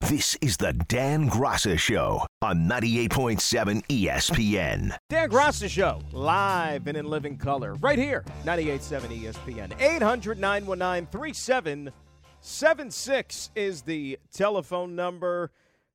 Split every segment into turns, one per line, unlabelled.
This is the Dan Graca Show on 98.7 ESPN.
Dan Graca Show, live and in living color, right here, 98.7 ESPN. 800 919 3776 is the telephone number.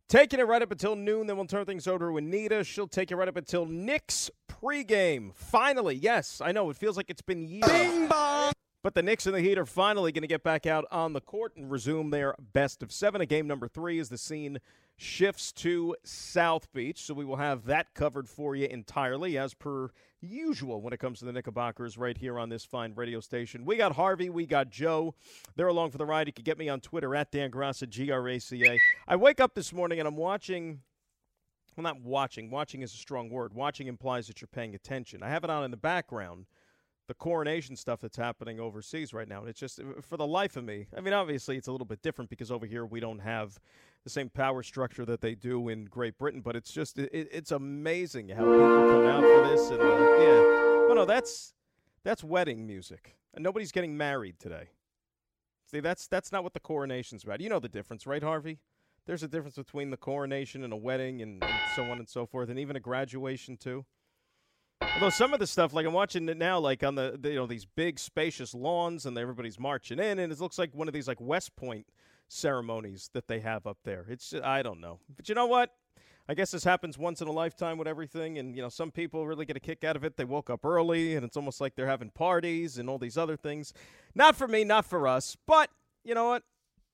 Taking it right up until noon, then we'll turn things over to Anita. She'll take it right up until Knicks pregame. Finally, yes, I know it feels like it's been years. Bing bong. But the Knicks and the Heat are finally going to get back out on the court and resume their best of seven. A game number three as the scene shifts to South Beach. So we will have that covered for you entirely, as per usual, when it comes to the Knickerbockers right here on this fine radio station. We got Harvey, we got Joe. They're along for the ride. You can get me on Twitter at Dan Graca, G R A C A. I wake up this morning and I'm watching. Well, not watching. Watching is a strong word. Watching implies that you're paying attention. I have it on in the background the coronation stuff that's happening overseas right now. And it's just for the life of me. I mean, obviously it's a little bit different because over here we don't have the same power structure that they do in Great Britain. But it's just it, it's amazing how people come out for this. And uh, yeah, but no, that's that's wedding music. And nobody's getting married today. See, that's that's not what the coronation's about. You know the difference, right, Harvey? There's a difference between the coronation and a wedding and, and so on and so forth, and even a graduation too. Although some of the stuff, like I'm watching it now, like on the, the, you know these big spacious lawns, and everybody's marching in, and it looks like one of these like West Point ceremonies that they have up there. It's just, I don't know, but you know what? I guess this happens once in a lifetime with everything, and you know some people really get a kick out of it. They woke up early, and it's almost like they're having parties and all these other things. Not for me, not for us, but you know what?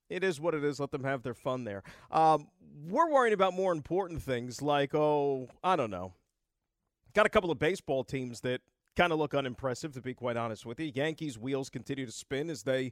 It is what it is. Let them have their fun there. Um, we're worrying about more important things like, oh, I don't know, got a couple of baseball teams that kind of look unimpressive, to be quite honest with you. Yankees' wheels continue to spin as they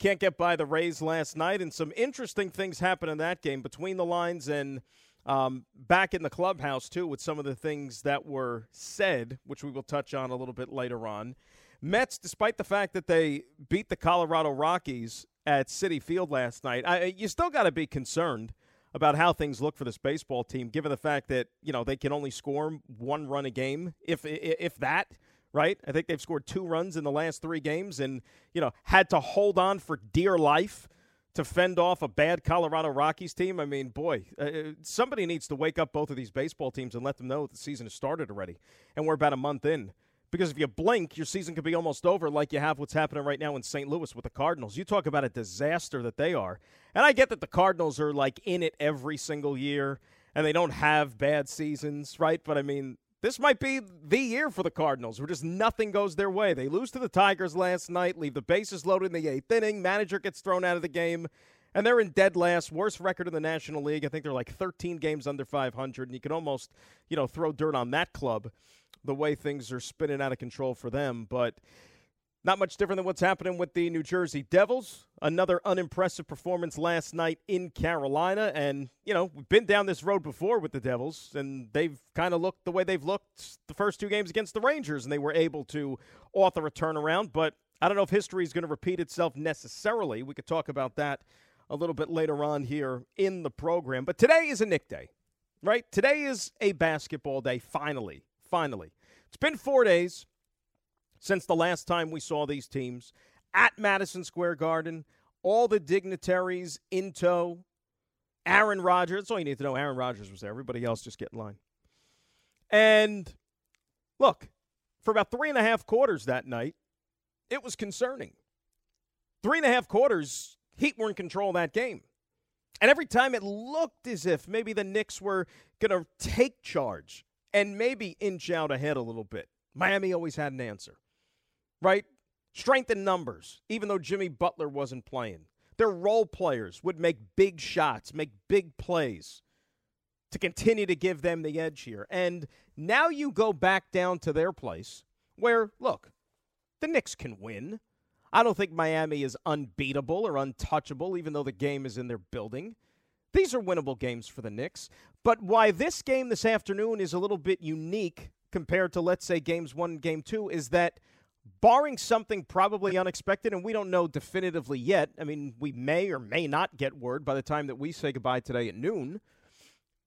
can't get by the Rays last night, and some interesting things happen in that game between the lines and um, back in the clubhouse, too, with some of the things that were said, which we will touch on a little bit later on. Mets, despite the fact that they beat the Colorado Rockies at Citi Field last night, I, you still got to be concerned about how things look for this baseball team, given the fact that you know they can only score one run a game, if if that. Right, I think they've scored two runs in the last three games, and you know had to hold on for dear life to fend off a bad Colorado Rockies team. I mean, boy, uh, uh somebody needs to wake up both of these baseball teams and let them know the season has started already, and we're about a month in. Because if you blink, your season could be almost over, like you have what's happening right now in St. Louis with the Cardinals. You talk about a disaster that they are. And I get that the Cardinals are like in it every single year and they don't have bad seasons, right? But I mean, this might be the year for the Cardinals where just nothing goes their way. They lose to the Tigers last night, leave the bases loaded in the eighth inning, manager gets thrown out of the game, and they're in dead last, worst record in the National League. I think they're like 13 games under 500, and you can almost, you know, throw dirt on that club the way things are spinning out of control for them. But not much different than what's happening with the New Jersey Devils. Another unimpressive performance last night in Carolina. And, you know, we've been down this road before with the Devils, and they've kind of looked the way they've looked the first two games against the Rangers, and they were able to author a turnaround. But I don't know if history is going to repeat itself necessarily. We could talk about that a little bit later on here in the program. But today is a Knick day, right? Today is a basketball day, finally finally. It's been four days since the last time we saw these teams at Madison Square Garden. All the dignitaries in tow. Aaron Rodgers. That's all you need to know. Aaron Rodgers was there. Everybody else just get in line. And look, for about three and a half quarters that night, it was concerning. Three and a half quarters, Heat were in control that game. And every time it looked as if maybe the Knicks were going to take charge and maybe inch out ahead a little bit. Miami always had an answer, right? Strength in numbers, even though Jimmy Butler wasn't playing. Their role players would make big shots, make big plays to continue to give them the edge here. And now you go back down to their place where, look, the Knicks can win. I don't think Miami is unbeatable or untouchable, even though the game is in their building. These are winnable games for the Knicks. But why this game this afternoon is a little bit unique compared to, let's say, games one and game two is that barring something probably unexpected, and we don't know definitively yet, I mean, we may or may not get word by the time that we say goodbye today at noon,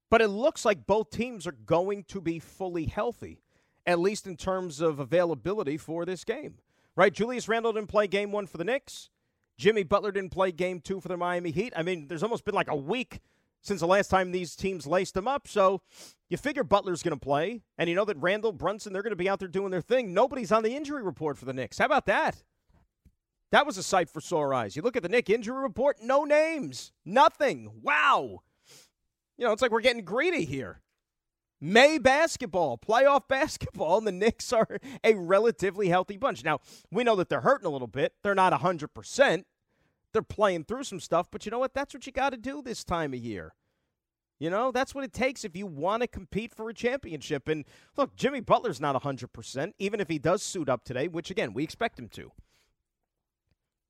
but it looks like both teams are going to be fully healthy, at least in terms of availability for this game. Right? Julius Randle didn't play game one for the Knicks. Jimmy Butler didn't play game two for the Miami Heat. I mean, there's almost been like a week since the last time these teams laced them up. So you figure Butler's going to play, and you know that Randle Brunson, they're going to be out there doing their thing. Nobody's on the injury report for the Knicks. How about that? That was a sight for sore eyes. You look at the Knick injury report, no names, nothing. Wow. You know, it's like we're getting greedy here. May basketball, playoff basketball, and the Knicks are a relatively healthy bunch. Now, we know that they're hurting a little bit. They're not 100%. They're playing through some stuff, but you know what? That's what you got to do this time of year. You know, that's what it takes if you want to compete for a championship. And look, Jimmy Butler's not 100%, even if he does suit up today, which, again, we expect him to.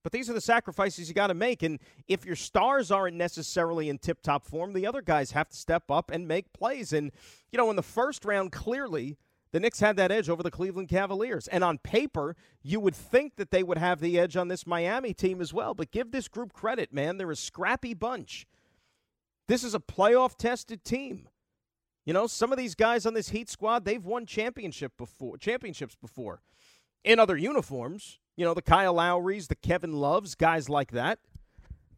But these are the sacrifices you got to make. And if your stars aren't necessarily in tip top form, the other guys have to step up and make plays. And, you know, in the first round, clearly, the Knicks had that edge over the Cleveland Cavaliers. And on paper, you would think that they would have the edge on this Miami team as well. But give this group credit, man. They're a scrappy bunch. This is a playoff tested team. You know, some of these guys on this Heat squad, they've won championship before, championships before in other uniforms. You know, the Kyle Lowrys, the Kevin Loves, guys like that.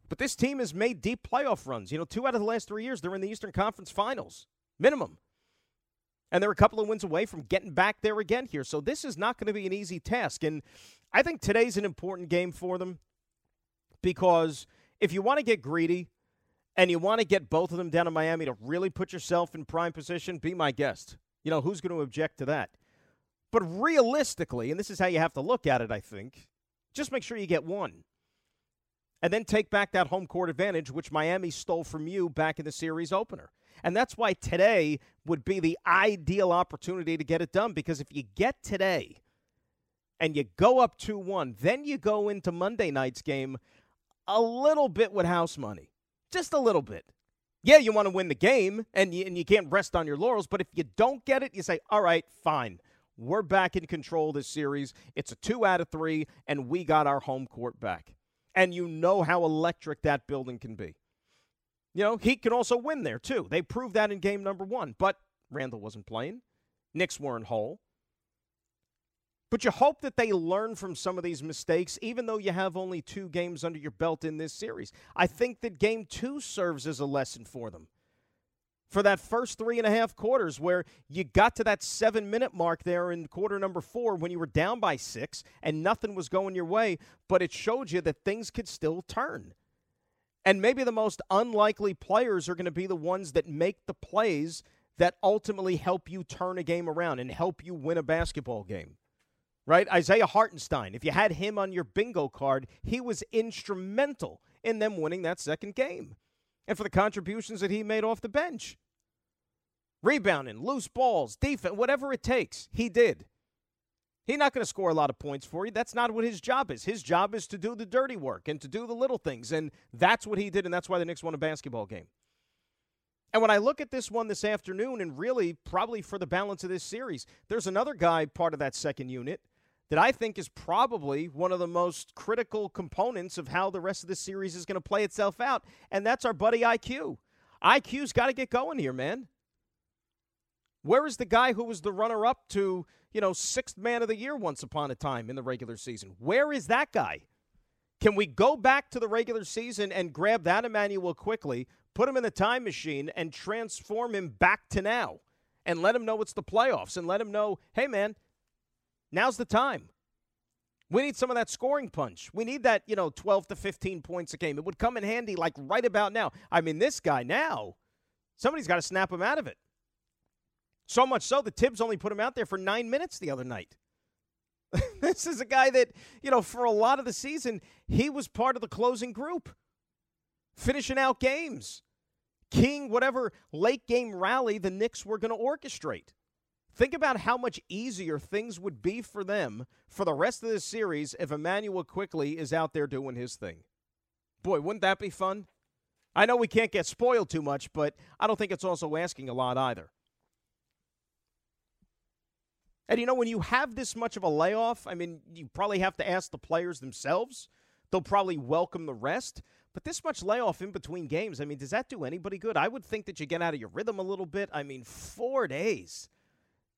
But this team has made deep playoff runs. You know, two out of the last three years, they're in the Eastern Conference Finals, minimum. And they're a couple of wins away from getting back there again here. So this is not going to be an easy task. And I think today's an important game for them because if you want to get greedy and you want to get both of them down to Miami to really put yourself in prime position, be my guest. You know, who's going to object to that? But realistically, and this is how you have to look at it, I think, just make sure you get one. And then take back that home court advantage, which Miami stole from you back in the series opener. And that's why today would be the ideal opportunity to get it done. Because if you get today and you go up 2 1, then you go into Monday night's game a little bit with house money. Just a little bit. Yeah, you want to win the game and you, and you can't rest on your laurels. But if you don't get it, you say, all right, fine. We're back in control this series. It's a two out of three, and we got our home court back. And you know how electric that building can be. You know, Heat can also win there, too. They proved that in game number one, but Randle wasn't playing. Knicks weren't whole. But you hope that they learn from some of these mistakes, even though you have only two games under your belt in this series. I think that game two serves as a lesson for them for that first three and a half quarters where you got to that seven minute mark there in quarter number four when you were down by six and nothing was going your way, but it showed you that things could still turn. And maybe the most unlikely players are going to be the ones that make the plays that ultimately help you turn a game around and help you win a basketball game. Right? Isaiah Hartenstein, if you had him on your bingo card, he was instrumental in them winning that second game and for the contributions that he made off the bench. Rebounding, loose balls, defense, whatever it takes, he did. He's not going to score a lot of points for you. That's not what his job is. His job is to do the dirty work and to do the little things. And that's what he did, and that's why the Knicks won a basketball game. And when I look at this one this afternoon, and really probably for the balance of this series, there's another guy part of that second unit that I think is probably one of the most critical components of how the rest of the series is going to play itself out, and that's our buddy IQ. IQ's got to get going here, man. Where is the guy who was the runner up to, you know, sixth man of the year once upon a time in the regular season? Where is that guy? Can we go back to the regular season and grab that Immanuel Quickley, put him in the time machine, and transform him back to now? And let him know it's the playoffs and let him know, hey, man, Now's the time. We need some of that scoring punch. We need that, you know, 12 to 15 points a game. It would come in handy like right about now. I mean, this guy now, somebody's got to snap him out of it. So much so that Thibs only put him out there for nine minutes the other night. this is a guy that, you know, for a lot of the season, he was part of the closing group, finishing out games, king whatever late game rally the Knicks were going to orchestrate. Think about how much easier things would be for them for the rest of this series if Immanuel Quickley is out there doing his thing. Boy, wouldn't that be fun? I know we can't get spoiled too much, but I don't think it's also asking a lot either. And you know, when you have this much of a layoff, I mean, you probably have to ask the players themselves. They'll probably welcome the rest. But this much layoff in between games, I mean, does that do anybody good? I would think that you get out of your rhythm a little bit. I mean, four days.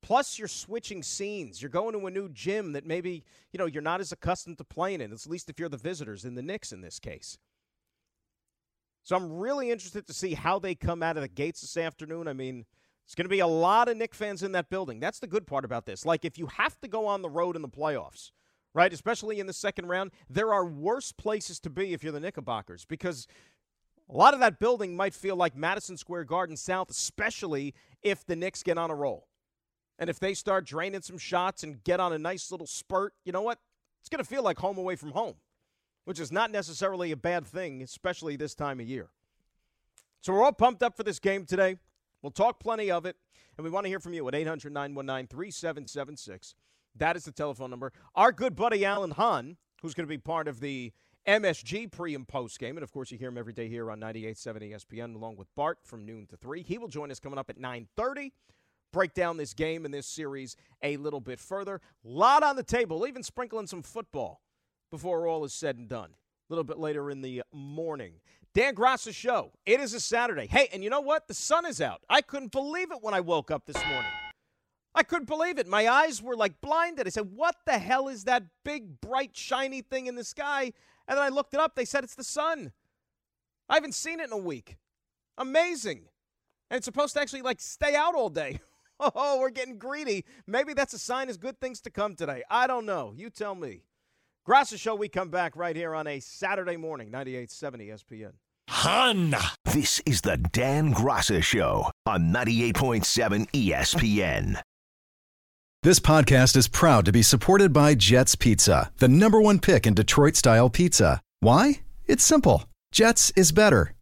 Plus, you're switching scenes. You're going to a new gym that maybe, you know, you're not as accustomed to playing in, at least if you're the visitors in the Knicks in this case. So I'm really interested to see how they come out of the gates this afternoon. I mean, it's going to be a lot of Knick fans in that building. That's the good part about this. Like, if you have to go on the road in the playoffs, right, especially in the second round, there are worse places to be if you're the Knickerbockers because a lot of that building might feel like Madison Square Garden South, especially if the Knicks get on a roll. And if they start draining some shots and get on a nice little spurt, you know what? It's going to feel like home away from home, which is not necessarily a bad thing, especially this time of year. So we're all pumped up for this game today. We'll talk plenty of it, and we want to hear from you at 800 919 3776. That is the telephone number. Our good buddy Alan Hahn, who's going to be part of the MSG pre and post game, and of course you hear him every day here on 98.7 ESPN, along with Bart from noon to three. He will join us coming up at 9:30. Break down this game and this series a little bit further. Lot on the table, even sprinkling some football before all is said and done. A little bit later in the morning. Dan Graca show. It is a Saturday. Hey, and you know what? The sun is out. I couldn't believe it when I woke up this morning. I couldn't believe it. My eyes were like blinded. I said, What the hell is that big, bright, shiny thing in the sky? And then I looked it up. They said it's the sun. I haven't seen it in a week. Amazing. And it's supposed to actually like stay out all day. Oh, we're getting greedy. Maybe that's a sign of good things to come today. I don't know. You tell me. Graca Show, we come back right here on a Saturday morning, 98.70 ESPN.
Honda. This is the Dan Graca Show on 98.7 ESPN.
This podcast is proud to be supported by Jets Pizza, the number one pick in Detroit style pizza. Why? It's simple. Jets is better.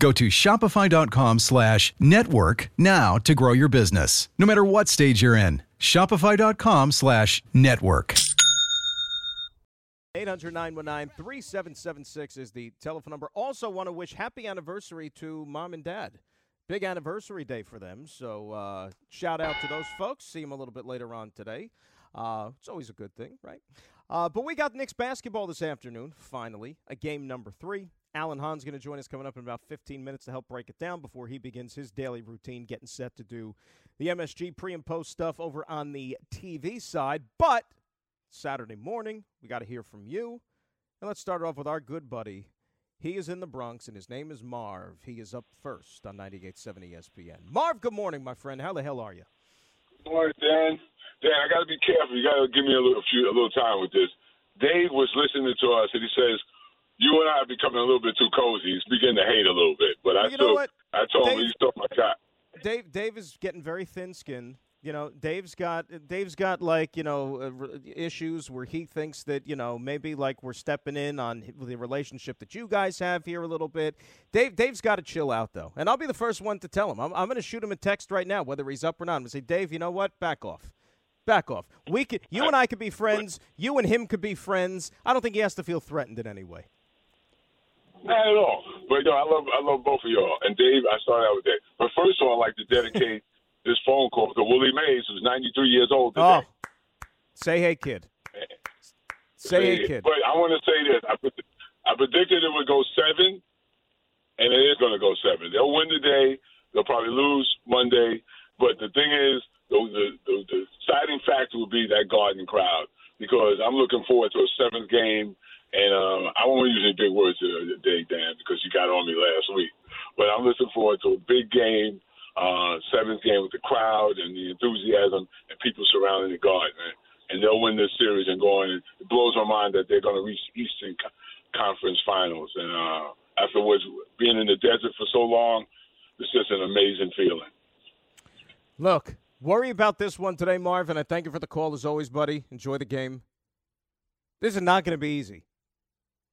Go to shopify.com slash network now to grow your business, no matter what stage you're in. Shopify.com slash network.
800 919 3776 is the telephone number. Also, want to wish happy anniversary to mom and dad. Big anniversary day for them. So, uh, shout out to those folks. See them a little bit later on today. Uh, it's always a good thing, right? Uh, but we got Knicks basketball this afternoon, finally, a game number three. Alan Hahn's going to join us coming up in about 15 minutes to help break it down before he begins his daily routine, getting set to do the MSG pre and post stuff over on the TV side. But Saturday morning, we got to hear from you. And let's start off with our good buddy. He is in the Bronx, and his name is Marv. He is up first on 98.7 ESPN. Marv, good morning, my friend. How the hell are you?
Good morning, Dan. Dan, I got to be careful. You got to give me a little, few, a little time with this. Dave was listening to us, and he says – you and I are becoming a little bit too cozy. He's beginning to hate a little bit. But I
you
still, I told Dave, him he's still my guy.
Dave, Dave is getting very thin-skinned. You know, Dave's got Dave's got like you know uh, issues where he thinks that you know maybe like we're stepping in on the relationship that you guys have here a little bit. Dave Dave's got to chill out though, and I'll be the first one to tell him. I'm, I'm going to shoot him a text right now, whether he's up or not. I'm going to say, Dave, you know what? Back off. Back off. We could, you and I could be friends. You and him could be friends. I don't think he has to feel threatened in any way.
Not at all. But no, I love I love both of y'all. And Dave, I started out with Dave. But first of all, I'd like to dedicate this phone call to Willie Mays, who's 93 years old today. Oh.
Say hey, kid. Say hey, kid.
But I want to say this. I, I predicted it would go seven, and it is going to go seven. They'll win today. They'll probably lose Monday, but the thing is, the the, the, the deciding factor will be that Garden crowd because I'm looking forward to a seventh game. And um, I won't use any big words today, Dan, because you got on me last week. But I'm looking forward to a big game, uh, seventh game with the crowd and the enthusiasm and people surrounding the Garden. And they'll win this series and go on. It blows my mind that they're going to reach Eastern Conference Finals. And uh, afterwards, being in the desert for so long, it's just an amazing feeling.
Look, worry about this one today, Marvin. I thank you for the call as always, buddy. Enjoy the game. This is not going to be easy.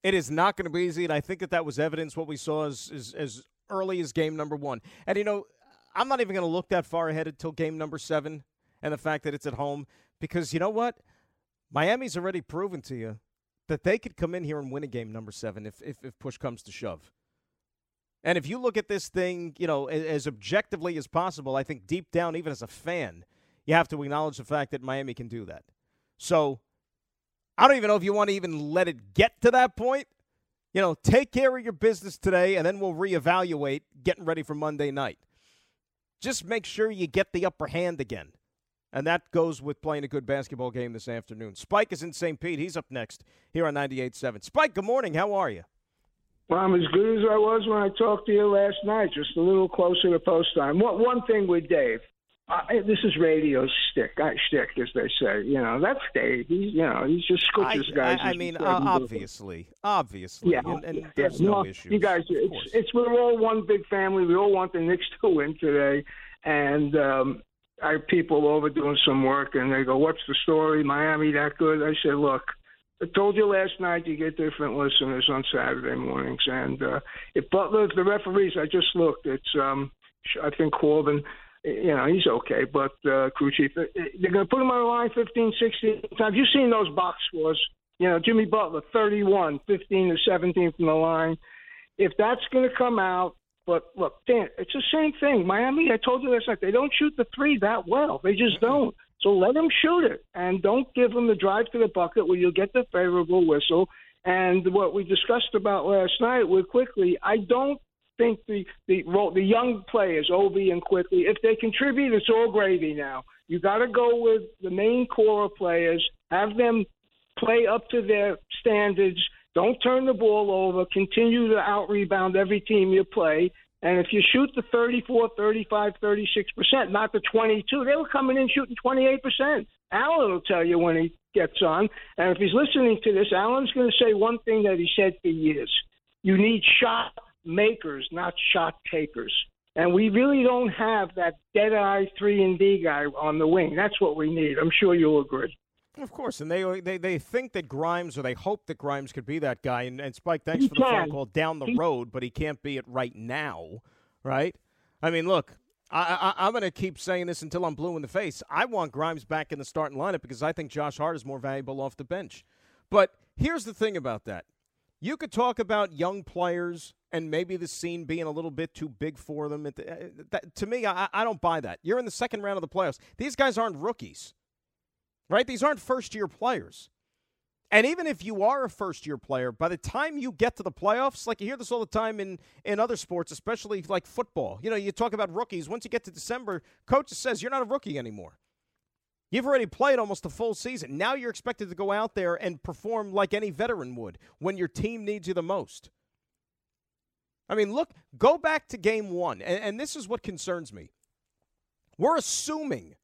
It is not going to be easy, and I think that that was evidence what we saw as, as, as early as game number one. And, you know, I'm not even going to look that far ahead until game number seven and the fact that it's at home because, you know what? Miami's already proven to you that they could come in here and win a game number seven if, if, if push comes to shove. And if you look at this thing, you know, as, as objectively as possible, I think deep down, even as a fan, you have to acknowledge the fact that Miami can do that. So I don't even know if you want to even let it get to that point. You know, take care of your business today, and then we'll reevaluate getting ready for Monday night. Just make sure you get the upper hand again. And that goes with playing a good basketball game this afternoon. Spike is in St. Pete. He's up next here on 98.7. Spike, good morning. How are you?
Well, I'm as good as I was when I talked to you last night, just a little closer to post time. One, one thing with Dave, uh, this is radio stick, uh, stick, as they say. You know, that's Dave. He's, you know, he's just scooches guys.
I, I mean, uh, obviously, obviously,
yeah,
and, and
yeah.
there's no,
no
issue.
You guys, it's, it's we're all one big family. We all want the Knicks to win today, and um, I have people over doing some work, and they go, "What's the story? Miami that good?" I said, "Look." I told you last night you get different listeners on Saturday mornings, and uh, if Butler, the referees, I just looked. It's um, I think Corbin you know, he's okay, but uh, crew chief, uh, they're going to put him on the line 15, 16 times. You've seen those box scores. You know, Jimmy Butler, 31, 15 to 17 from the line. If that's going to come out, but look, Dan, it's the same thing. Miami, I told you last night, they don't shoot the three that well. They just don't. So let them shoot it, and don't give them the drive to the bucket where you'll get the favorable whistle. And what we discussed about last night, with Quickley, I don't think the the the young players, Obi and Quickley, if they contribute, it's all gravy now. You got to go with the main core of players, have them play up to their standards. Don't turn the ball over. Continue to out rebound every team you play. And if you shoot the 34, 35, 36%, not the 22, they were coming in shooting 28%. Alan will tell you when he gets on. And if he's listening to this, Alan's going to say one thing that he said for years. You need shot makers, not shot takers. And we really don't have that dead eye three and D guy on the wing. That's what we need. I'm sure you'll agree.
Of course, and they they they think that Grimes or they hope that Grimes could be that guy. And, and Spike, thanks
he
for the
can.
phone call down the
He-
road, but he can't be it right now, right? I mean, look, I, I, I'm going to keep saying this until I'm blue in the face. I want Grimes back in the starting lineup because I think Josh Hart is more valuable off the bench. But here's the thing about that: you could talk about young players and maybe the scene being a little bit too big for them. The- uh, that- to me, I, I don't buy that. You're in the second round of the playoffs. These guys aren't rookies, right? These aren't first year players. And even if you are a first year player, by the time you get to the playoffs, like you hear this all the time in, in other sports, especially like football, you know, you talk about rookies. Once you get to December, coach says you're not a rookie anymore. You've already played almost a full season. Now you're expected to go out there and perform like any veteran would when your team needs you the most. I mean, look, go back to game one, and, and this is what concerns me. We're assuming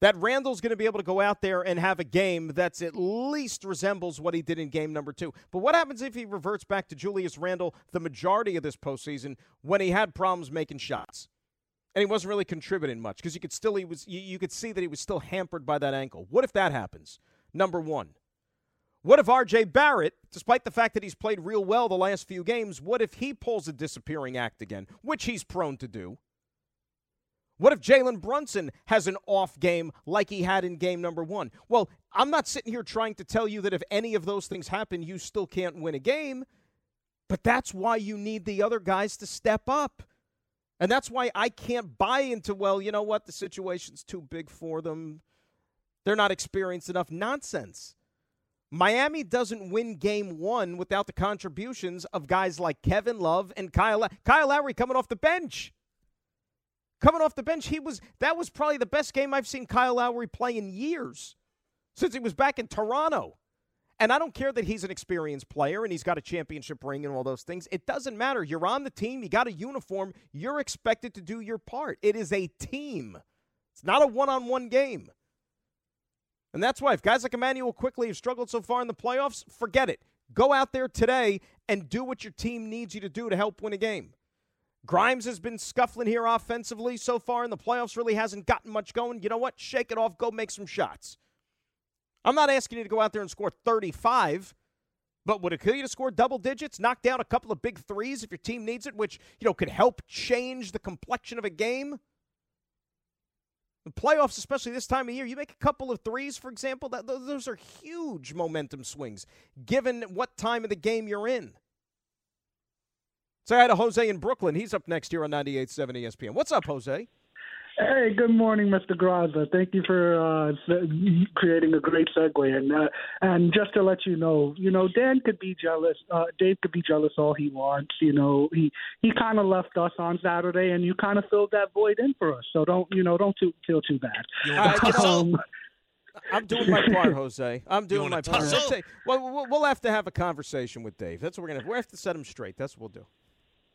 that Randle's going to be able to go out there and have a game that's at least resembles what he did in game number two. But what happens if he reverts back to Julius Randle the majority of this postseason when he had problems making shots? And he wasn't really contributing much because you could still he was you, you could see that he was still hampered by that ankle. What if that happens? Number one. What if RJ Barrett, despite the fact that he's played real well the last few games, what if he pulls a disappearing act again, which he's prone to do? What if Jalen Brunson has an off game like he had in game number one? Well, I'm not sitting here trying to tell you that if any of those things happen, you still can't win a game, but that's why you need the other guys to step up. And that's why I can't buy into, well, you know what, the situation's too big for them. They're not experienced enough. Nonsense. Miami doesn't win game one without the contributions of guys like Kevin Love and Kyle. Kyle Lowry coming off the bench. Coming off the bench, he was that was probably the best game I've seen Kyle Lowry play in years since he was back in Toronto. And I don't care that he's an experienced player and he's got a championship ring and all those things. It doesn't matter. You're on the team, you got a uniform, you're expected to do your part. It is a team, it's not a one on one game. And that's why if guys like Immanuel Quickley have struggled so far in the playoffs, forget it. Go out there today and do what your team needs you to do to help win a game. Grimes has been scuffling here offensively so far in the playoffs, really hasn't gotten much going. You know what? Shake it off, go make some shots. I'm not asking you to go out there and score 35, but would it kill you to score double digits, knock down a couple of big threes if your team needs it, which, you know, could help change the complexion of a game? The playoffs, especially this time of year, you make a couple of threes, for example, that, those are huge momentum swings given what time of the game you're in. Say hi to Jose in Brooklyn. He's up next here on 98.7 ESPN. What's up, Jose?
Hey, good morning, Mr. Graza. Thank you for uh, creating a great segue. And uh, and just to let you know, you know, Dan could be jealous. Uh, Dave could be jealous all he wants. You know, he he kind of left us on Saturday, and you kind of filled that void in for us. So don't you know, don't too, feel too bad.
um, I'm doing my part, Jose. I'm doing my part. well, we'll have to have a conversation with Dave. That's what we're gonna. We have to set him straight. That's what we'll do.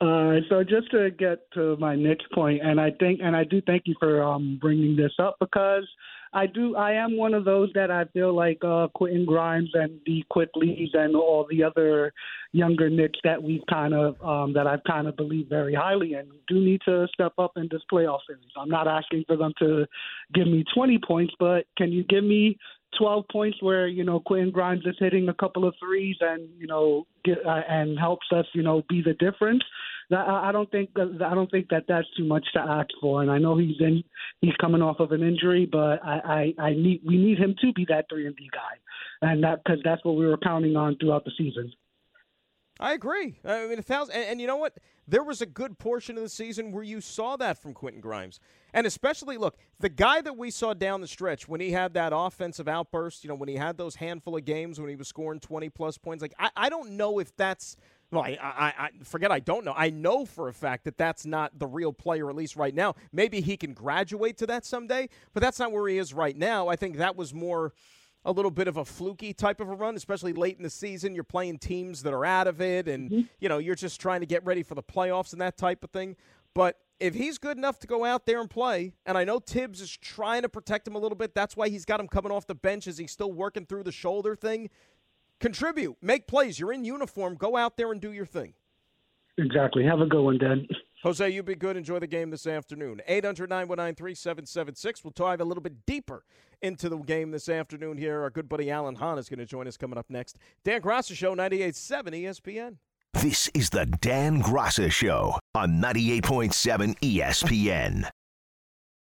Uh, so just to get to my next point, and I think, and I do thank you for um, bringing this up because I do, I am one of those that I feel like uh, Quentin Grimes and the Quickleys and all the other younger Knicks that we've kind of, um, that I've kind of believed very highly and do need to step up in this playoff series. I'm not asking for them to give me 20 points, but can you give me 12 points where you know Quentin Grimes is hitting a couple of threes and you know get uh, and helps us you know be the difference. That, I don't think that, I don't think that that's too much to ask for. And I know he's in he's coming off of an injury, but I I, I need we need him to be that three and D guy, and that because that's what we were counting on throughout the season.
I agree. I mean, a thousand, and, and, you know what? There was a good portion of the season where you saw that from Quentin Grimes, and especially look the guy that we saw down the stretch when he had that offensive outburst. You know, when he had those handful of games when he was scoring twenty plus points. Like I, I don't know if that's. Well, I, I, I forget. I don't know. I know for a fact that that's not the real player, at least right now. Maybe he can graduate to that someday, but that's not where he is right now. I think that was more a little bit of a fluky type of a run, especially late in the season. You're playing teams that are out of it, and mm-hmm. you know you're just trying to get ready for the playoffs and that type of thing. But if he's good enough to go out there and play, and I know Thibs is trying to protect him a little bit, that's why he's got him coming off the bench as he's still working through the shoulder thing. Contribute, make plays. You're in uniform. Go out there and do your thing.
Exactly. Have a good one, Dan.
Jose, you be good. Enjoy the game this afternoon. 800 919 3776. We'll dive a little bit deeper into the game this afternoon here. Our good buddy Alan Hahn is going to join us coming up next. Dan Graca Show, 98.7 ESPN.
This is the Dan Graca Show on 98.7 ESPN.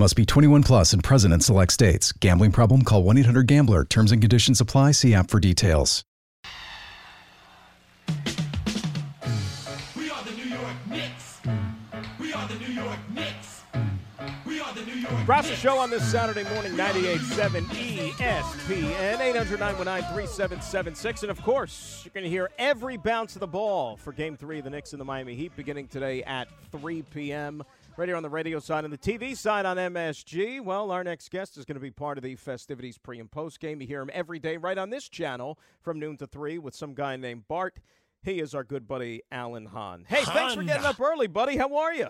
Must be 21 plus and present in select states. Gambling problem? Call 1 800 GAMBLER. Terms and conditions apply. See app for details.
We are the New York Knicks. We are the New York Knicks. We are the New York Graca Show on this Saturday morning, 98.7 ESPN, 800-919-3776. And, of course, you're going to hear every bounce of the ball for Game 3 of the Knicks and the Miami Heat beginning today at 3 p.m., Right here on the radio side and the TV side on MSG. Well, our next guest is going to be part of the festivities pre and post game. You hear him every day right on this channel from noon to 3 with some guy named Bart. He is our good buddy, Alan Hahn. Hey, Hahn. thanks for getting up early, buddy. How are you?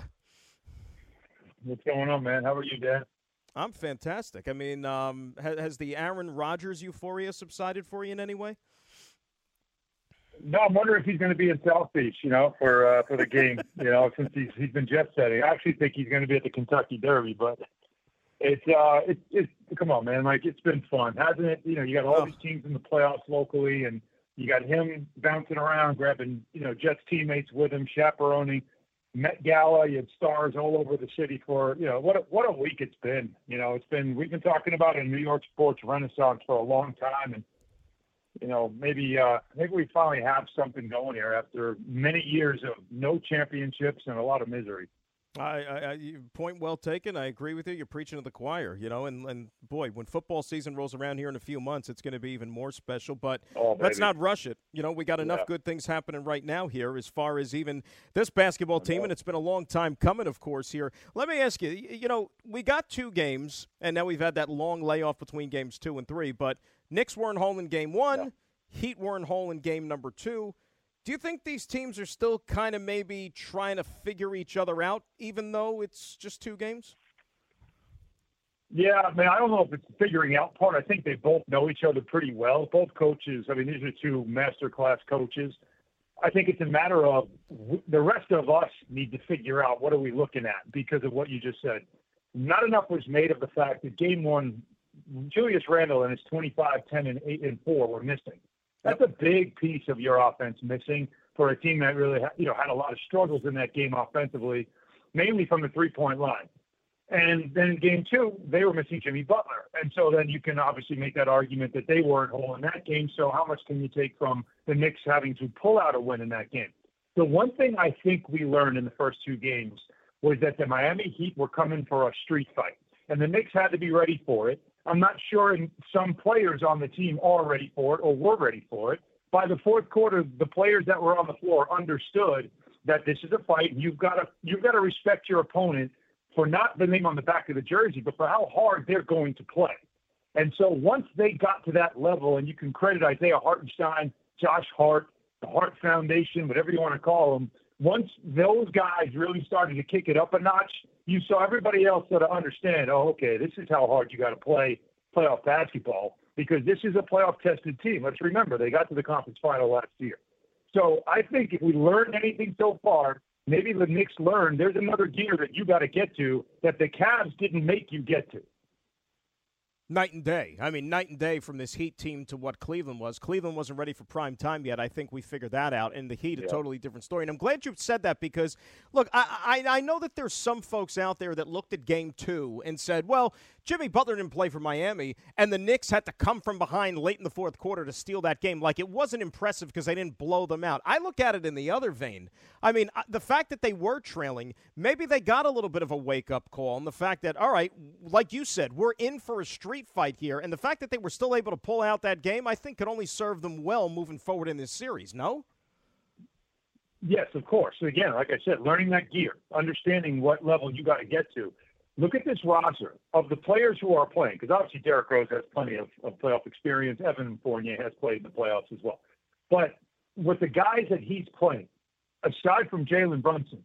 What's going on, man? How are you, Dad?
I'm fantastic. I mean, um, has, has the Aaron Rodgers euphoria subsided for you in any way?
No, I'm wondering if he's going to be in South Beach, you know, for uh, for the game. You know, since he's he's been jet setting. I actually think he's going to be at the Kentucky Derby, but it's uh, it's it's come on, man. Like it's been fun, hasn't it? You know, you got all oh. these teams in the playoffs locally, and you got him bouncing around, grabbing you know Jets teammates with him, chaperoning. Met Gala. You had stars all over the city for you know what a, what a week it's been. You know, it's been we've been talking about a New York sports renaissance for a long time, and you know maybe uh, maybe we finally have something going here after many years of no championships and a lot of misery.
I, I, I, point well taken. I agree with you. You're preaching to the choir, you know. And, and boy, when football season rolls around here in a few months, it's going to be even more special. But
oh,
let's not rush it. You know, we got enough
yeah.
good things happening right now here, as far as even this basketball team, and it's been a long time coming, of course. Here, let me ask you. You know, we got two games, and now we've had that long layoff between games two and three. But Knicks weren't home in game one.
Yeah.
Heat weren't home in game number two. Do you think these teams are still kind of maybe trying to figure each other out, even though it's just two games?
Yeah, I mean, I don't know if it's the figuring out part. I think they both know each other pretty well. Both coaches, I mean, these are two master class coaches. I think it's a matter of the rest of us need to figure out what are we looking at because of what you just said. Not enough was made of the fact that game one, Julius Randle and his 25, 10, and 8 and 4 were missing. That's a big piece of your offense missing for a team that really, you know, had a lot of struggles in that game offensively, mainly from the three-point line. And then in game two, they were missing Jimmy Butler. And so then you can obviously make that argument that they weren't whole in that game. So how much can you take from the Knicks having to pull out a win in that game? The one thing I think we learned in the first two games was that the Miami Heat were coming for a street fight. And the Knicks had to be ready for it. I'm not sure some players on the team are ready for it or were ready for it. By the fourth quarter, the players that were on the floor understood that this is a fight. You've got to you've got to respect your opponent for not the name on the back of the jersey, but for how hard they're going to play. And so once they got to that level, and you can credit Isaiah Hartenstein, Josh Hart, the Hart Foundation, whatever you want to call them, once those guys really started to kick it up a notch, you saw everybody else sort of understand, oh, okay, this is how hard you got to play playoff basketball because this is a playoff tested team. Let's remember, they got to the conference final last year. So I think if we learned anything so far, maybe the Knicks learned there's another gear that you got to get to that the Cavs didn't make you get to
night and day. I mean, night and day from this Heat team to what Cleveland was. Cleveland wasn't ready for prime time yet. I think we figured that out. And the Heat, yeah. a totally different story. And I'm glad you said that because, look, I, I, I know that there's some folks out there that looked at game two and said, well, Jimmy Butler didn't play for Miami, and the Knicks had to come from behind late in the fourth quarter to steal that game. Like, it wasn't impressive because they didn't blow them out. I look at it in the other vein. I mean, uh, the fact that they were trailing, maybe they got a little bit of a wake up call, and the fact that, all right, like you said, we're in for a street fight here, and the fact that they were still able to pull out that game, I think could only serve them well moving forward in this series, no?
Yes, of course. Again, like I said, learning that gear, understanding what level you got to get to look at this roster of the players who are playing, because obviously Derrick Rose has plenty of, of playoff experience. Evan Fournier has played in the playoffs as well. But with the guys that he's playing, aside from Jalen Brunson,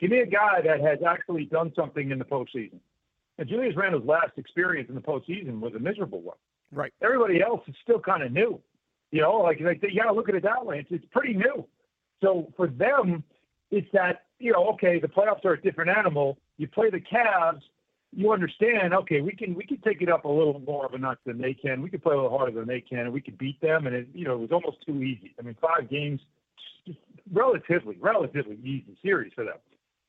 give me a guy that has actually done something in the postseason. And Julius Randle's last experience in the postseason was a miserable one.
Right.
Everybody else is still kind of new. You know, like, like you got to look at it that way. It's, it's pretty new. So for them, it's that you know, okay, the playoffs are a different animal. You play the Cavs, you understand. Okay, we can we can take it up a little more of a notch than they can. We can play a little harder than they can, and we can beat them. And it, you know, it was almost too easy. I mean, five games, relatively relatively easy series for them.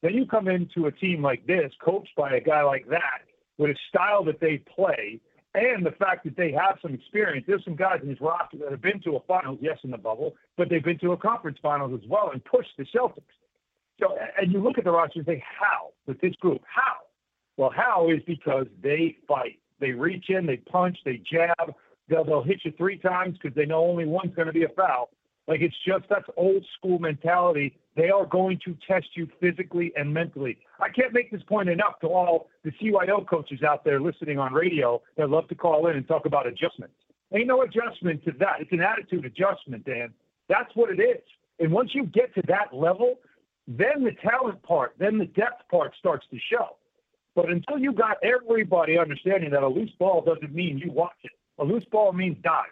Then you come into a team like this, coached by a guy like that, with a style that they play, and the fact that they have some experience. There's some guys in this roster that have been to a finals, yes, in the bubble, but they've been to a conference finals as well and pushed the Celtics. So, and you look at the roster and say, how with this group? How? Well, how is because they fight. They reach in, they punch, they jab. They'll, they'll hit you three times because they know only one's going to be a foul. Like it's just that's old school mentality. They are going to test you physically and mentally. I can't make this point enough to all the CYO coaches out there listening on radio that love to call in and talk about adjustments. Ain't no adjustment to that. It's an attitude adjustment, Dan. That's what it is. And once you get to that level, then the talent part, then the depth part starts to show. But until you got everybody understanding that a loose ball doesn't mean you watch it. A loose ball means dive.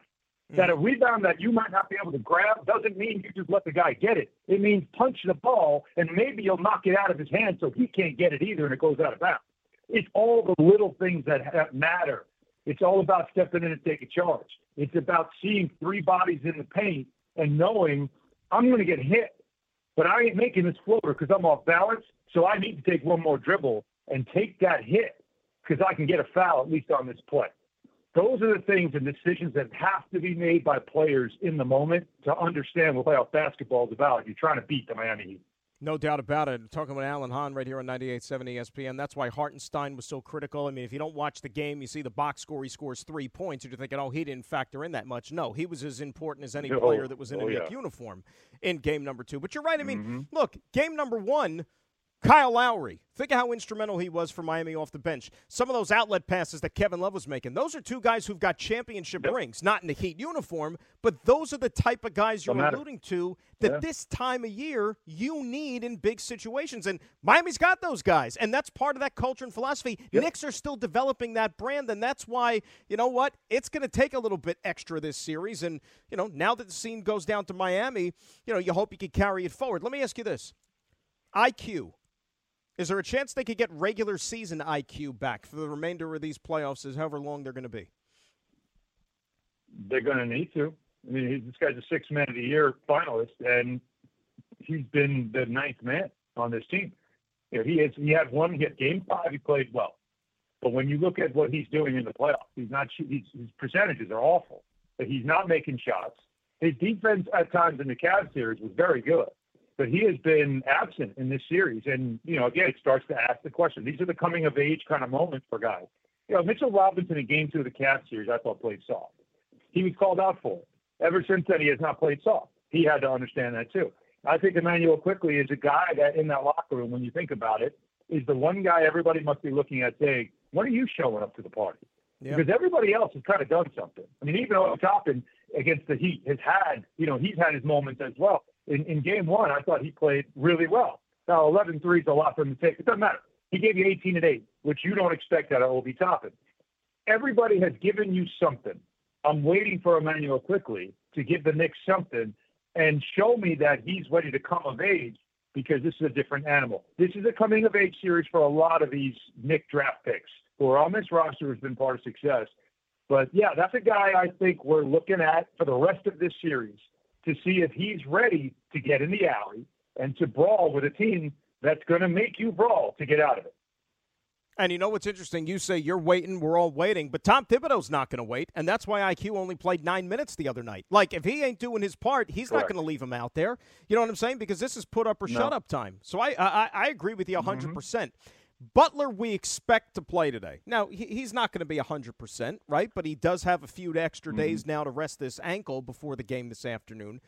Mm-hmm. That a rebound that you might not be able to grab doesn't mean you just let the guy get it. It means punch the ball and maybe you'll knock it out of his hand so he can't get it either and it goes out of bounds. It's all the little things that matter. It's all about stepping in and taking charge. It's about seeing three bodies in the paint and knowing I'm going to get hit but I ain't making this floater because I'm off balance. So I need to take one more dribble and take that hit because I can get a foul at least on this play. Those are the things and decisions that have to be made by players in the moment to understand what playoff basketball is about. You're trying to beat the Miami Heat.
No doubt about it. talking with Alan Hahn right here on 98.7 ESPN. That's why Hartenstein was so critical. I mean, if you don't watch the game, you see the box score, he scores three points, and you're thinking, oh, he didn't factor in that much. No, he was as important as any player that was in
oh,
a
yeah.
uniform in game number two. But you're right. I mean,
Mm-hmm.
look, game number one, Kyle Lowry. Think of how instrumental he was for Miami off the bench. Some of those outlet passes that Kevin Love was making, those are two guys who've got championship rings, not in the Heat uniform, but those are the type of guys you're alluding to that
Yeah.
this time of year you need in big situations. And Miami's got those guys, and that's part of that culture and philosophy. Knicks are still developing that brand, and that's why, you know what, it's going to take a little bit extra this series. And, you know, now that the scene goes down to Miami, you know, you hope you can carry it forward. Let me ask you this IQ. Is there a chance they could get regular season IQ back for the remainder of these playoffs, as however long they're going to be?
They're going to need to. I mean, this guy's a six man of the year finalist, and he's been the ninth man on this team. You know, he is. He had one. Had game five. He played well, but when you look at what he's doing in the playoffs, he's not. He's, his percentages are awful. But he's not making shots. His defense at times in the Cavs series was very good, but he has been absent in this series. And you know, again, it starts to ask the question. These are the coming of age kind of moments for guys. You know, Mitchell Robinson in Game Two of the Cavs series, I thought played soft. He was called out for it. Ever since then, he has not played soft. He had to understand that too. I think Immanuel Quickley is a guy that in that locker room, when you think about it, is the one guy everybody must be looking at saying, "When are you showing up to the party?"
Yeah.
Because everybody else has kind of done something. I mean, even Obi Toppin against the Heat has had, you know, he's had his moments as well. In, in game one, I thought he played really well. Now, 11 threes is a lot for him to take. It doesn't matter. He gave you 18 and 8, which you don't expect out of Obi Toppin. Everybody has given you something. I'm waiting for Immanuel Quickley to give the Knicks something and show me that he's ready to come of age because this is a different animal. This is a coming of age series for a lot of these Knick draft picks who are on this roster has been part of success. But yeah, that's a guy I think we're looking at for the rest of this series to see if he's ready to get in the alley and to brawl with a team that's going to make you brawl to get out of it.
And you know what's interesting? You say you're waiting, we're all waiting, but Tom Thibodeau's not going to wait, and that's why IQ only played nine minutes the other night. Like, if he ain't doing his part, he's not going to leave him out there. You know what I'm saying? Because this is put up or
No.
shut up time. So I, I, I agree with you 100%. Mm-hmm. percent Butler, we expect to play today. Now, he's not going to be 100%, right? But he does have a few extra mm-hmm. days now to rest this ankle before the game this afternoon.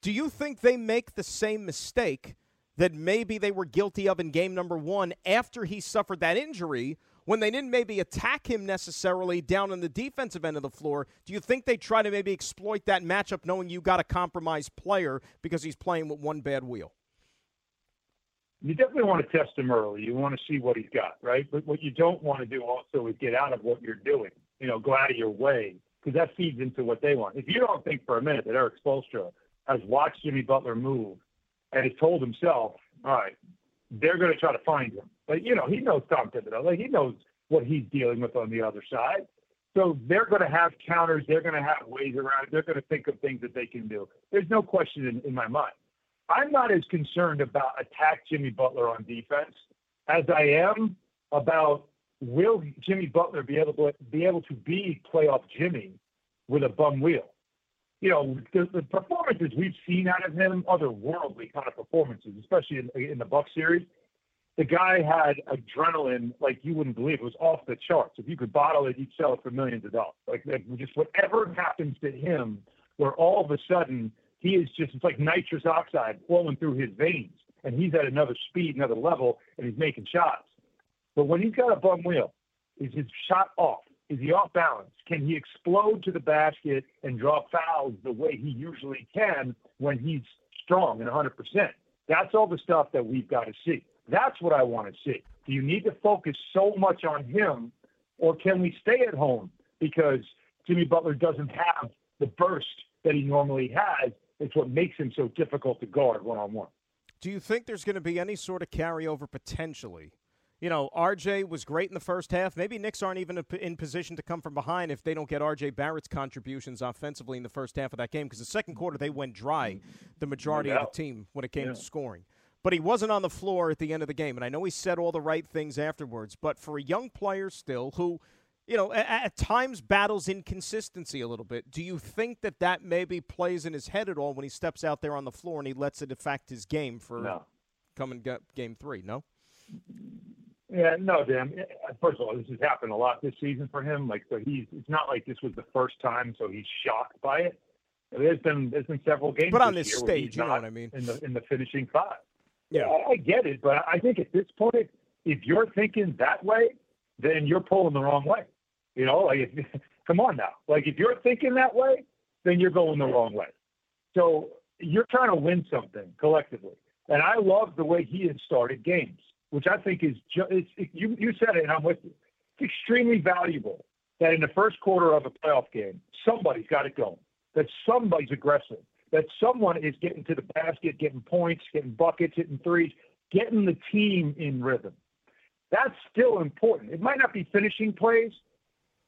Do you think they make the same mistake that maybe they were guilty of in game number one after he suffered that injury when they didn't maybe attack him necessarily down on the defensive end of the floor? Do you think they try to maybe exploit that matchup knowing you got a compromised player because he's playing with one bad wheel?
You definitely want to test him early. You want to see what he's got, right? But what you don't want to do also is get out of what you're doing. You know, go out of your way because that feeds into what they want. If you don't think for a minute that Erik Spoelstra has watched Jimmy Butler move and has told himself, all right, they're going to try to find him. But you know, he knows Tom Thibodeau. Like he knows what he's dealing with on the other side. So they're going to have counters. They're going to have ways around it. They're going to think of things that they can do. There's no question in, in my mind. I'm not as concerned about attack Jimmy Butler on defense as I am about will Jimmy Butler be able to be able to be playoff Jimmy with a bum wheel. You know, the, the performances we've seen out of him, otherworldly kind of performances, especially in, in the Buck series. The guy had adrenaline like you wouldn't believe. It was off the charts. If you could bottle it, you'd sell it for millions of dollars. Like, like just whatever happens to him, where all of a sudden he is just it's like nitrous oxide flowing through his veins, and he's at another speed, another level, and he's making shots. But when he's got a bum wheel, is his shot off? Is he off balance? Can he explode to the basket and draw fouls the way he usually can when he's strong and 100%? That's all the stuff that we've got to see. That's what I want to see. Do you need to focus so much on him, or can we stay at home because Jimmy Butler doesn't have the burst that he normally has? It's what makes him so difficult to guard one on one.
Do you think there's going to be any sort of carryover potentially you know, RJ was great in the first half. Maybe Knicks aren't even in position to come from behind if they don't get RJ Barrett's contributions offensively in the first half of that game because the second quarter they went dry, mm-hmm. the majority of the team when it came yeah. to scoring. But he wasn't on the floor at the end of the game, and I know he said all the right things afterwards. But for a young player still who, you know, at, at times battles inconsistency a little bit, do you think that that maybe plays in his head at all when he steps out there on the floor and he lets it affect his game for
no.
coming game three? No.
Yeah, no, Dan. First of all, this has happened a lot this season for him. Like, so he's. It's not like this was the first time, so he's shocked by it. There's been there's been several games,
but on
this,
this stage, you know what I mean.
In the in the finishing five.
Yeah,
I, I get it, but I think at this point, if you're thinking that way, then you're pulling the wrong way. You know, like, come on now. Like, if you're thinking that way, then you're going the wrong way. So you're trying to win something collectively, and I love the way he has started games which I think is ju- it's, it, you you said it, and I'm with you. It's extremely valuable that in the first quarter of a playoff game, somebody's got it going. That somebody's aggressive. That someone is getting to the basket, getting points, getting buckets, hitting threes, getting the team in rhythm. That's still important. It might not be finishing plays,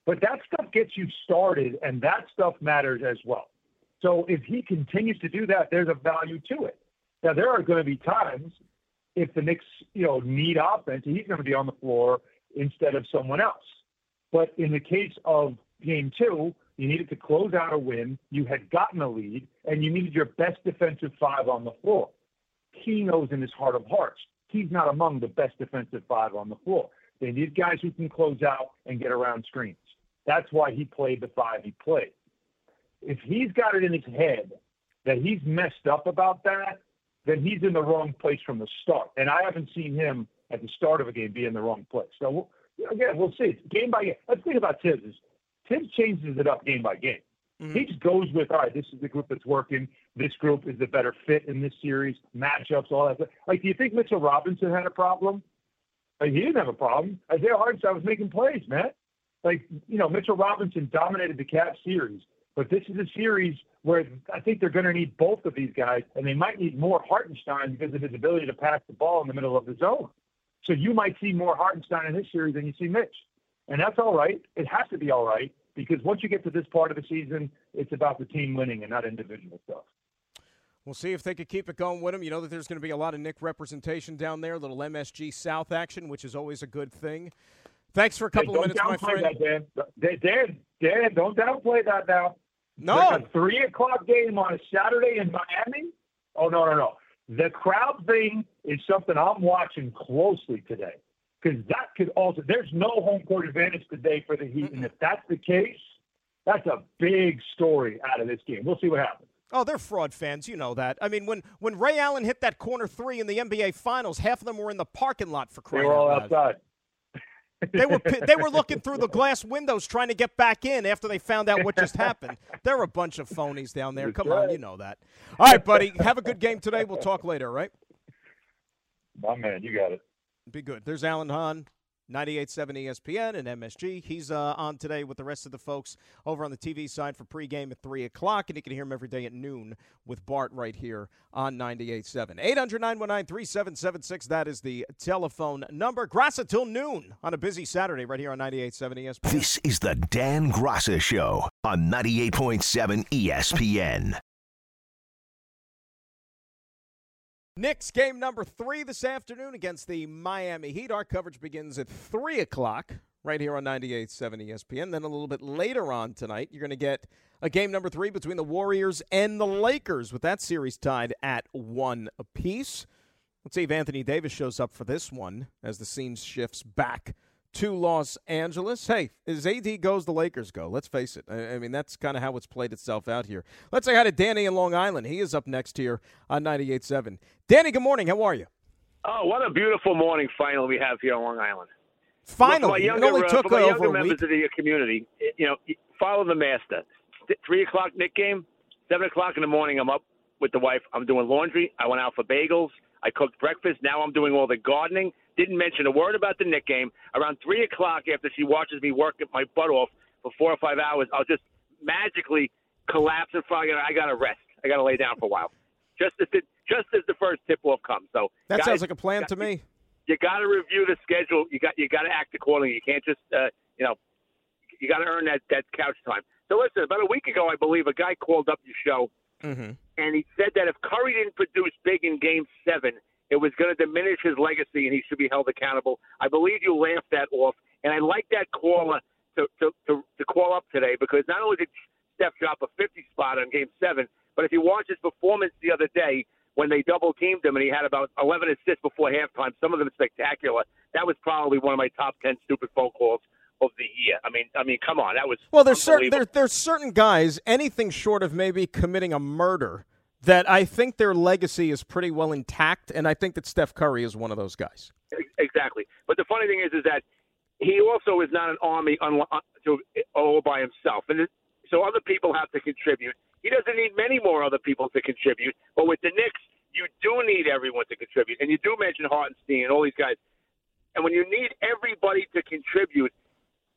but that stuff gets you started, and that stuff matters as well. So if he continues to do that, there's a value to it. Now there are going to be times if the Knicks, you know, need offense, he's going to be on the floor instead of someone else. But in the case of game two, you needed to close out a win. You had gotten a lead, and you needed your best defensive five on the floor. He knows in his heart of hearts he's not among the best defensive five on the floor. They need guys who can close out and get around screens. That's why he played the five he played. If he's got it in his head that he's messed up about that, then he's in the wrong place from the start. And I haven't seen him at the start of a game be in the wrong place. So again, we'll see. It's game by game. Let's think about Thibs. Is Thibs changes it up game by game. Mm-hmm. He just goes with, all right, this is the group that's working. This group is the better fit in this series, matchups, all that. Like, do you think Mitchell Robinson had a problem? Like, he didn't have a problem. Isaiah Hartenstein was making plays, man. Like, you know, Mitchell Robinson dominated the Cavs series. But this is a series where I think they're going to need both of these guys, and they might need more Hartenstein because of his ability to pass the ball in the middle of the zone. So you might see more Hartenstein in this series than you see Mitch. And that's all right. It has to be all right because once you get to this part of the season, it's about the team winning and not individual stuff.
We'll see if they could keep it going with them. You know that there's going to be a lot of Knick representation down there, a little MSG South action, which is always a good thing. Thanks for a couple
hey,
of minutes, my friend.
That, Dan. Dan, Dan, don't downplay that now.
No.
Like a three o'clock game on a Saturday in Miami? Oh, no, no, no. The crowd thing is something I'm watching closely today because that could also, there's no home court advantage today for the Heat. Mm-mm. And if that's the case, that's a big story out of this game. We'll see what happens.
Oh, they're fraud fans. You know that. I mean, when, when Ray Allen hit that corner three in the NBA Finals, half of them were in the parking lot for crying
They were all
out
outside.
They were they were looking through the glass windows trying to get back in after they found out what just happened. They're a bunch of phonies down there. Come on, you know that. All right, buddy. Have a good game today. We'll talk later, right?
My man, you got it.
Be good. There's Alan Hahn. 98.7 ESPN and MSG. He's uh, on today with the rest of the folks over on the TV side for pregame at 3 o'clock, and you can hear him every day at noon with Bart right here on 98.7. 800 919 3776. That is the telephone number. Graca till noon on a busy Saturday right here on 98.7 ESPN.
This is the Dan Graca Show on 98.7 ESPN.
Knicks game number three this afternoon against the Miami Heat. Our coverage begins at 3 o'clock right here on 98.7 ESPN. Then a little bit later on tonight, you're going to get a game number three between the Warriors and the Lakers with that series tied at one apiece. Let's see if Anthony Davis shows up for this one as the scene shifts back to Los Angeles. Hey, as AD goes, the Lakers go. Let's face it. I, I mean, that's kind of how it's played itself out here. Let's say hi to Danny in Long Island. He is up next here on 98.7. Danny, good morning. How are you?
Oh, what a beautiful morning finally we have here on Long Island.
Finally,
younger,
it only took
uh, for my
over
younger
a
members
week.
of the community, you know, follow the master. Three o'clock Knick game, seven o'clock in the morning. I'm up with the wife. I'm doing laundry. I went out for bagels. I cooked breakfast. Now I'm doing all the gardening. Didn't mention a word about the Knick game. Around three o'clock, after she watches me work my butt off for four or five hours, I'll just magically collapse and fall. I got to rest. I got to lay down for a while. Just as the, just as the first tip off comes. So
That
guys,
sounds like a plan
guys,
to me.
you got to review the schedule. You got you got to act accordingly. You can't just uh, you know you got to earn that that couch time. So listen, about a week ago, I believe a guy called up your show
Mm-hmm.
and he said that if Curry didn't produce big in Game Seven, it was going to diminish his legacy and he should be held accountable. I believe you laughed that off, and I like that caller to to to, to call up today because not only did Steph drop a 50 spot on Game Seven, but if you watch his performance the other day when they double teamed him and he had about 11 assists before halftime, some of them spectacular. That was probably one of my top 10 stupid phone calls of the year. I mean, I mean, come on, that was
Well, there's certain there, there's certain guys, anything short of maybe committing a murder, that I think their legacy is pretty well intact, and I think that Steph Curry is one of those guys.
Exactly. But the funny thing is, is that he also is not an army unlo- uh, to, all by himself, and it, so other people have to contribute. He doesn't need many more other people to contribute. But with the Knicks, you do need everyone to contribute, and you do mention Hartenstein and all these guys. And when you need everybody to contribute,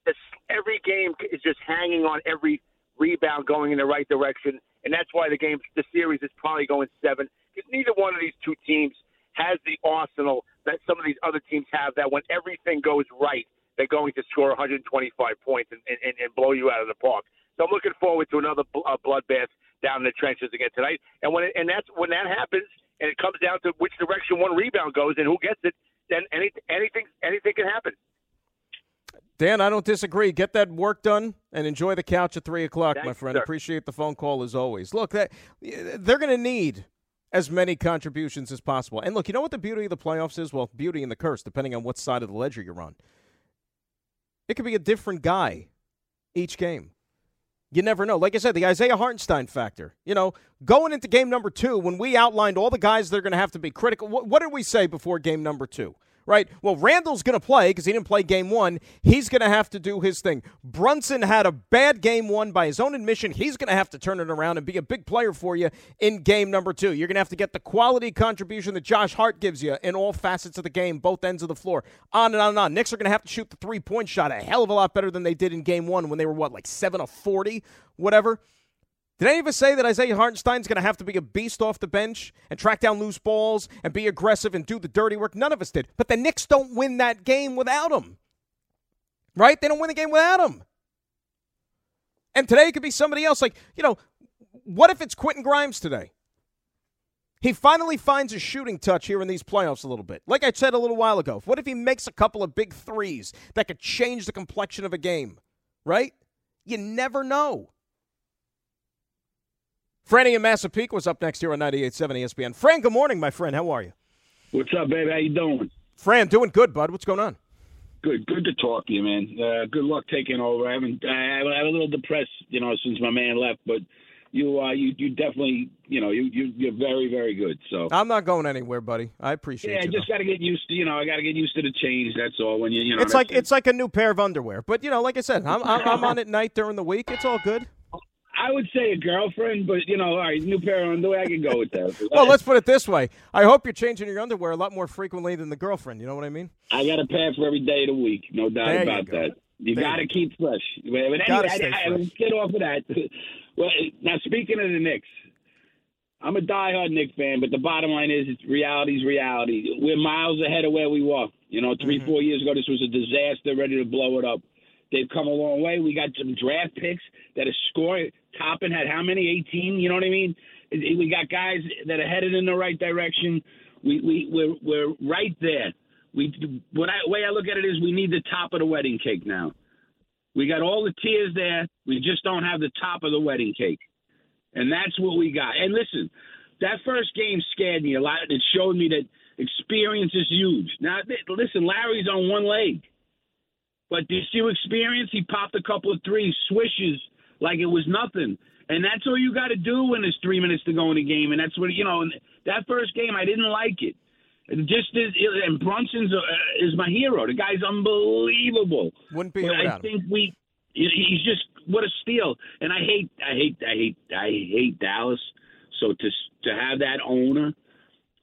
this, every game is just hanging on every rebound going in the right direction, and that's why the game, the series is probably going seven because neither one of these two teams has the arsenal that some of these other teams have. That when everything goes right, they're going to score 125 points and, and, and blow you out of the park. So I'm looking forward to another bl- uh, bloodbath down in the trenches again tonight. And when it, and that's when that happens, and it comes down to which direction one rebound goes and who gets it, then any, anything anything can happen.
Dan, I don't disagree. Get that work done and enjoy the couch at three o'clock,
Thank
my friend.
sir.
Appreciate the phone call as always. Look, that they're going to need as many contributions as possible. And look, you know what the beauty of the playoffs is? Well, beauty and the curse, depending on what side of the ledger you're on. It could be a different guy each game. You never know. Like I said, the Isaiah Hartenstein factor. You know, going into game number two, when we outlined all the guys that are going to have to be critical, what, what did we say before game number two? Right? Well, Randle's going to play because he didn't play game one. He's going to have to do his thing. Brunson had a bad game one by his own admission. He's going to have to turn it around and be a big player for you in game number two. You're going to have to get the quality contribution that Josh Hart gives you in all facets of the game, both ends of the floor. On and on and on. Knicks are going to have to shoot the three point shot a hell of a lot better than they did in game one when they were, what, like 7 of 40? Whatever. Did any of us say that Isaiah Hartenstein's going to have to be a beast off the bench and track down loose balls and be aggressive and do the dirty work? None of us did. But the Knicks don't win that game without him. Right? They don't win the game without him. And today it could be somebody else. Like, you know, what if it's Quentin Grimes today? He finally finds a shooting touch here in these playoffs a little bit. Like I said a little while ago, what if he makes a couple of big threes that could change the complexion of a game? Right? You never know. Franny in Massapequa was up next here on 98.7 ESPN. Fran, good morning, my friend. How are you?
What's up, baby? How you doing?
Fran, doing good, bud. What's going on?
Good, good to talk to you, man. Uh, good luck taking over. I haven't, I, I'm a little depressed, you know, since my man left, but you, uh, you, you definitely, you know, you, you, you're very, very good. So
I'm not going anywhere, buddy. I appreciate it.
yeah, I just got to get used to, you know, I got to get used to the change. That's all. When you, you know,
it's like it's like a new pair of underwear. But you know, like I said, I'm I'm, I'm on at night during the week. It's all good.
I would say a girlfriend, but you know, all right, new pair of underwear, I can go with that.
Well, let's put it this way. I hope you're changing your underwear a lot more frequently than the girlfriend. You know what I mean?
I got a pair for every day of the week, no doubt
There you
about
go.
that. You got to keep fresh. But anyway,
Gotta
I- I-
fresh.
get off of that. well, now speaking of the Knicks, I'm a diehard Knicks fan, but the bottom line is, it's reality's reality. We're miles ahead of where we were. You know, 3
Mm-hmm.
four years ago, this was a disaster, ready to blow it up. They've come a long way. We got some draft picks that are scoring. Toppin had how many? 18. You know what I mean? We got guys that are headed in the right direction. We we we're we're right there. We what I way I look at it is we need the top of the wedding cake now. We got all the tiers there. We just don't have the top of the wedding cake, and that's what we got. And listen, that first game scared me a lot. It showed me that experience is huge. Now, listen, Larry's on one leg. But did you experience? He popped a couple of threes, swishes like it was nothing. And that's all you got to do when there's three minutes to go in the game. And that's what, you know, that first game, I didn't like it. It just is, and Brunson's uh, is my hero. The guy's unbelievable.
Wouldn't be
I
him.
think we, he's just what a steal. And I hate, I hate, I hate, I hate Dallas. So to to have that owner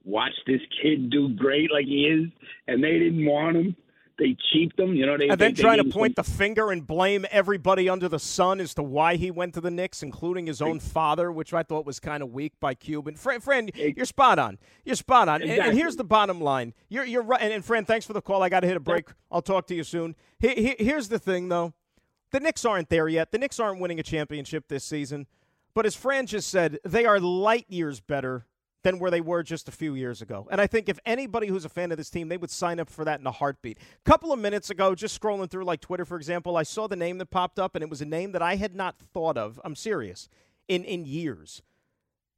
watch this kid do great like he is, and they didn't want him. They cheaped them. You know, they
and then
they,
trying
they
to point the finger and blame everybody under the sun as to why he went to the Knicks, including his own father, which I thought was kind of weak by Cuban. Fran, Fran, you're spot on. You're spot on. And, and here's the bottom line. You're you're right. And, and Fran, thanks for the call. I got to hit a break. I'll talk to you soon. He, he, here's the thing, though. The Knicks aren't there yet. The Knicks aren't winning a championship this season. But as Fran just said, they are light years better than where they were just a few years ago. And I think if anybody who's a fan of this team, they would sign up for that in a heartbeat. A couple of minutes ago, just scrolling through like Twitter, for example, I saw the name that popped up, and it was a name that I had not thought of. I'm serious in in years,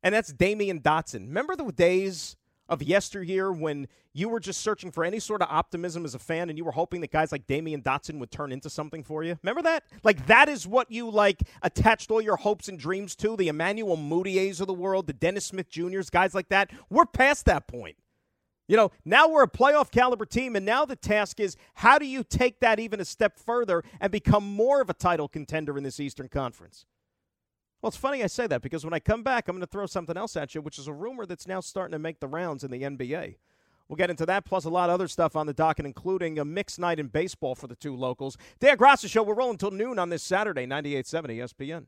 and that's Damyean Dotson. Remember the days of yesteryear when you were just searching for any sort of optimism as a fan and you were hoping that guys like Damyean Dotson would turn into something for you? Remember that? Like that is what you like attached all your hopes and dreams to, the Emmanuel Mudiay's of the world, the Dennis Smith Jr.'s, guys like that. We're past that point. You know, now we're a playoff caliber team, and now the task is how do you take that even a step further and become more of a title contender in this Eastern Conference? Well, it's funny I say that because when I come back, I'm going to throw something else at you, which is a rumor that's now starting to make the rounds in the NBA. We'll get into that, plus a lot of other stuff on the docket, including a mixed night in baseball for the two locals. Dan Graca Show, we're rolling until noon on this Saturday, 98.7 ESPN.